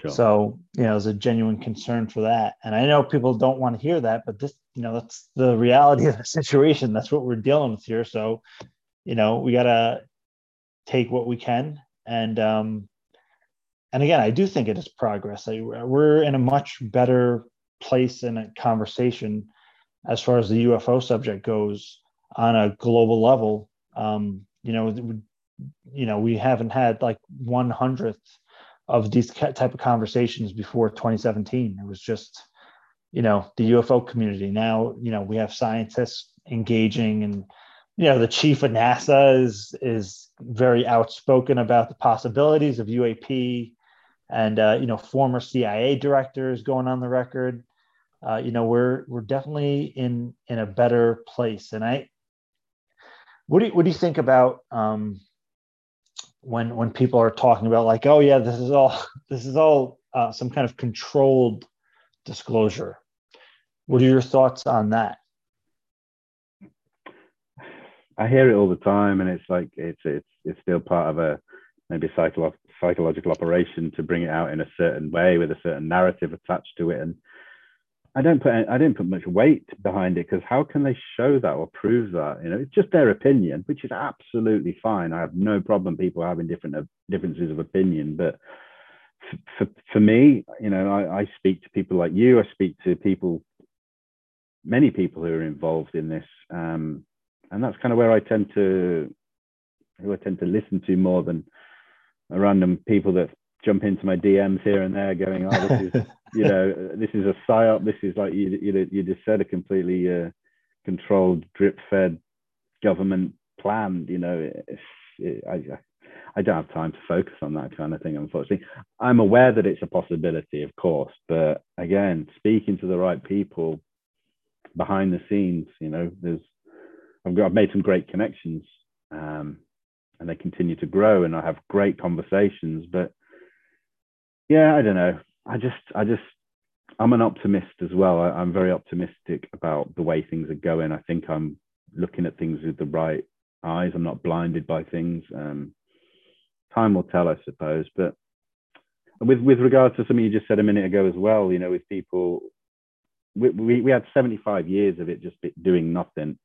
sure. so you know there's a genuine concern for that and i know people don't want to hear that but this you know that's the reality of the situation that's what we're dealing with here so you know we got to take what we can and um and again i do think it is progress we're in a much better place in a conversation as far as the UFO subject goes on a global level. Um, you know, you know, we haven't had like one hundredth of these type of conversations before 2017. It was just, you know, the UFO community. Now, you know, we have scientists engaging, and you know, the chief of NASA is is very outspoken about the possibilities of UAP, and uh, you know, former CIA directors going on the record. Uh, you know we're we're definitely in in a better place. And i what do you, what do you think about um, when when people are talking about like oh yeah this is all this is all uh, some kind of controlled disclosure what are your thoughts on that i hear it all the time and it's like it's it's it's still part of a maybe psycholo- psychological operation to bring it out in a certain way with a certain narrative attached to it and I don't put I didn't put much weight behind it because how can they show that or prove that? You know, it's just their opinion, which is absolutely fine. I have no problem people having different uh, differences of opinion, but for, for me, you know, I, I speak to people like you. I speak to people, many people who are involved in this, um, and that's kind of where I tend to, who I tend to listen to more than random people that jump into my DMs here and there, going, "Oh, this is you know, this is a psyop. This is like you you, you just said, a completely uh, controlled, drip-fed government plan. You know, it, I I don't have time to focus on that kind of thing. Unfortunately, I'm aware that it's a possibility, of course, but again, speaking to the right people behind the scenes, you know, there's I've got I've made some great connections. Um, and they continue to grow and I have great conversations. But yeah, I don't know. I just I just I'm an optimist as well. I, am very optimistic about the way things are going. I think I'm looking at things with the right eyes. I'm not blinded by things. Um, time will tell, I suppose. But with with regards to something you just said a minute ago as well, you know, with people, we, we, we had 75 years of it just doing nothing.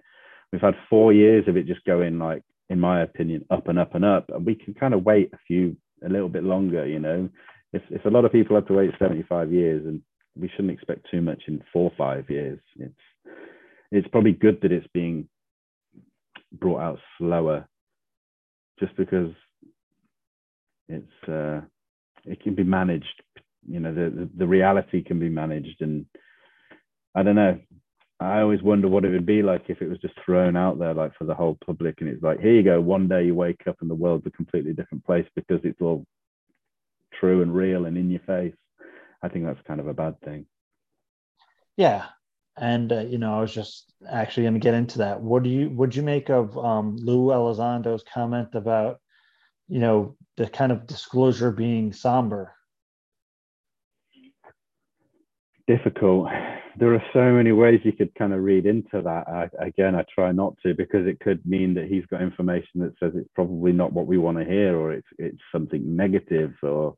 We've had four years of it just going like, in my opinion, up and up and up. And we can kind of wait a few, a little bit longer, you know. If, if a lot of people have to wait 75 years and we shouldn't expect too much in four or five years, it's, it's probably good that it's being brought out slower just because it's, uh, it can be managed. You know, the, the, the reality can be managed. And I don't know. I always wonder what it would be like if it was just thrown out there, like for the whole public. And it's like, here you go. One day you wake up and the world's a completely different place because it's all true and real and in your face. I think that's kind of a bad thing. Yeah. And uh, you know, I was just actually going to get into that. What do you would you make of um, Lou Elizondo's comment about, you know, the kind of disclosure being somber? Difficult. There are so many ways you could kind of read into that. I, again, I try not to because it could mean that he's got information that says it's probably not what we want to hear, or it's it's something negative, or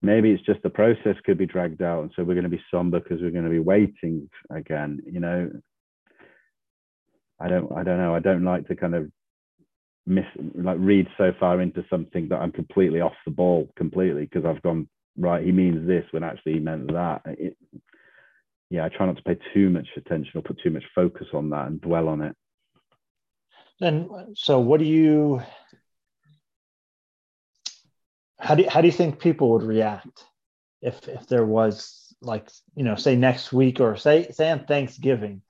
maybe it's just the process could be dragged out, and so we're going to be somber because we're going to be waiting again. You know, I don't I don't know. I don't like to kind of miss like read so far into something that I'm completely off the ball completely because I've gone right. He means this when actually he meant that. It, yeah, I try not to pay too much attention or put too much focus on that and dwell on it. And so, what do you? How do you, how do you think people would react if if there was like you know say next week or say say on Thanksgiving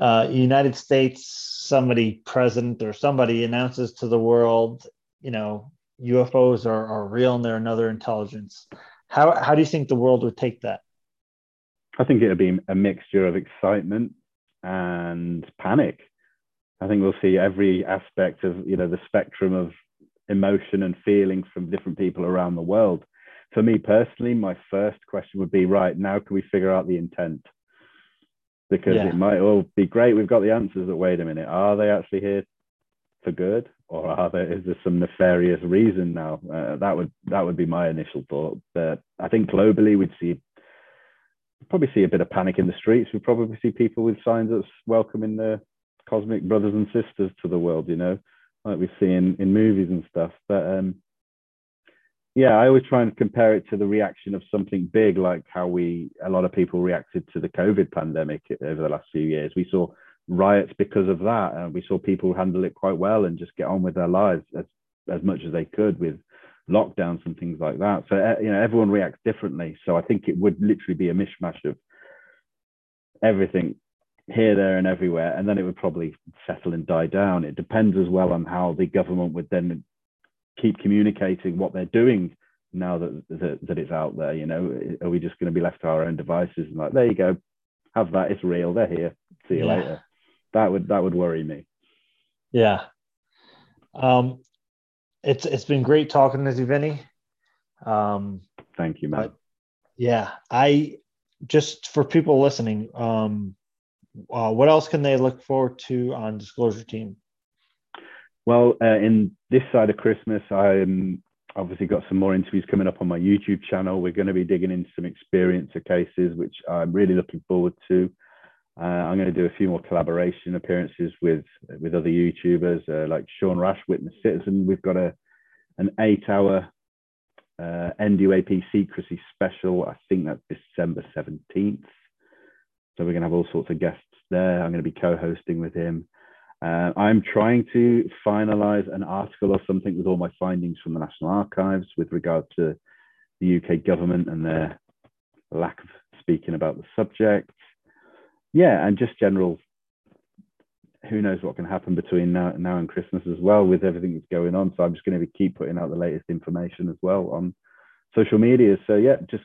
uh, United States, somebody president or somebody announces to the world, you know, UFOs are, are real and they're another intelligence. How, how do you think the world would take that? I think it'll be a mixture of excitement and panic. I think we'll see every aspect of, you know, the spectrum of emotion and feelings from different people around the world. For me personally, my first question would be, right, now can we figure out the intent? because yeah. it might all be great. We've got the answers, but wait a minute, are they actually here for good, or are there is there some nefarious reason now? Uh, that would that would be my initial thought. But I think globally we'd see probably see a bit of panic in the streets. We probably see people with signs that's welcoming the cosmic brothers and sisters to the world. You know, like we see in in movies and stuff. But um, yeah, I always try and compare it to the reaction of something big, like how we a lot of people reacted to the COVID pandemic over the last few years. We saw riots because of that, and we saw people handle it quite well and just get on with their lives as as much as they could with lockdowns and things like that. So uh, you know, everyone reacts differently. So I think it would literally be a mishmash of everything here, there, and everywhere, and then it would probably settle and die down. It depends as well on how the government would then keep communicating what they're doing now that, that, that it's out there you know. Are we just going to be left to our own devices? And like there you go. Have that. It's real. They're here. See you yeah. later. That would that would worry me. Yeah. Um it's it's been great talking to you vinny um thank you Matt. yeah i just for people listening um uh, what else can they look forward to on disclosure team well, uh, in this side of Christmas, I'm obviously got some more interviews coming up on my YouTube channel. We're going to be digging into some experiencer cases, which I'm really looking forward to. Uh, I'm going to do a few more collaboration appearances with with other YouTubers uh, like Sean Rash, Witness Citizen. We've got a an eight-hour uh, NUAP secrecy special. I think that's December 17th. So we're going to have all sorts of guests there. I'm going to be co-hosting with him. Uh, I'm trying to finalize an article or something with all my findings from the National Archives with regard to the UK government and their lack of speaking about the subject. Yeah, and just general, who knows what can happen between now, now and Christmas as well with everything that's going on. So I'm just going to keep putting out the latest information as well on social media. So yeah, just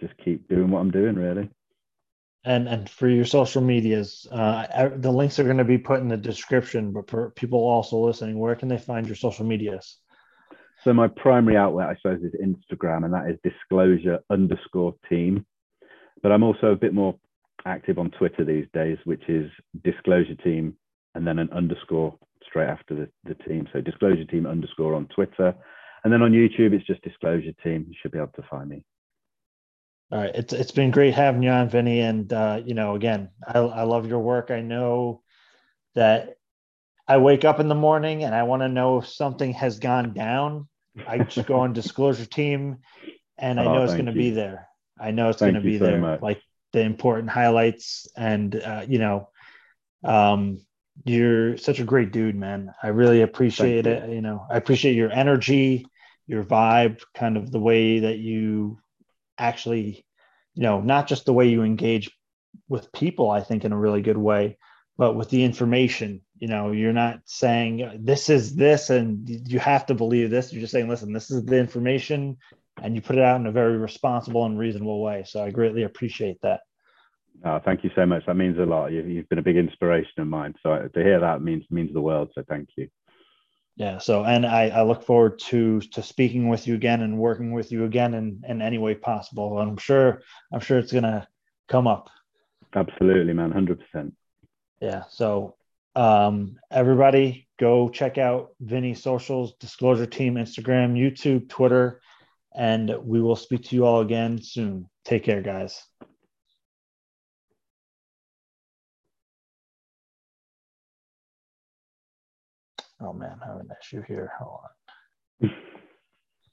just keep doing what I'm doing really and and for your social medias uh, the links are going to be put in the description but for people also listening where can they find your social medias so my primary outlet i suppose is instagram and that is disclosure underscore team but I'm also a bit more active on Twitter these days, which is Disclosure Team and then an underscore straight after the, the team. So Disclosure Team underscore on Twitter. And then on YouTube, it's just Disclosure Team. You should be able to find me. All right, it's it's been great having you on, Vinny, and uh, you know, again, I, I love your work. I know that I wake up in the morning and I want to know if something has gone down. I just go on Disclosure Team, and I oh, know it's going to be there. I know it's going to be so there, much. like the important highlights, and uh, you know, um, you're such a great dude, man. I really appreciate Thank it. You. you know, I appreciate your energy, your vibe, kind of the way that you actually, you know, not just the way you engage with people, I think, in a really good way, but with the information. You know, you're not saying this is this and you have to believe this. You're just saying, listen, this is the information, and you put it out in a very responsible and reasonable way. So I greatly appreciate that. Oh, thank you so much. That means a lot. You've, you've been a big inspiration of mine. So to hear that means means the world. So thank you. Yeah. So, and I, I look forward to to speaking with you again and working with you again in, in any way possible. I'm sure I'm sure it's gonna come up. Absolutely, man. Hundred percent. Yeah. So, um, everybody go check out Vinny's socials, Disclosure Team, Instagram, YouTube, Twitter, and we will speak to you all again soon. Take care, guys. Oh man, I have an issue here. Hold on.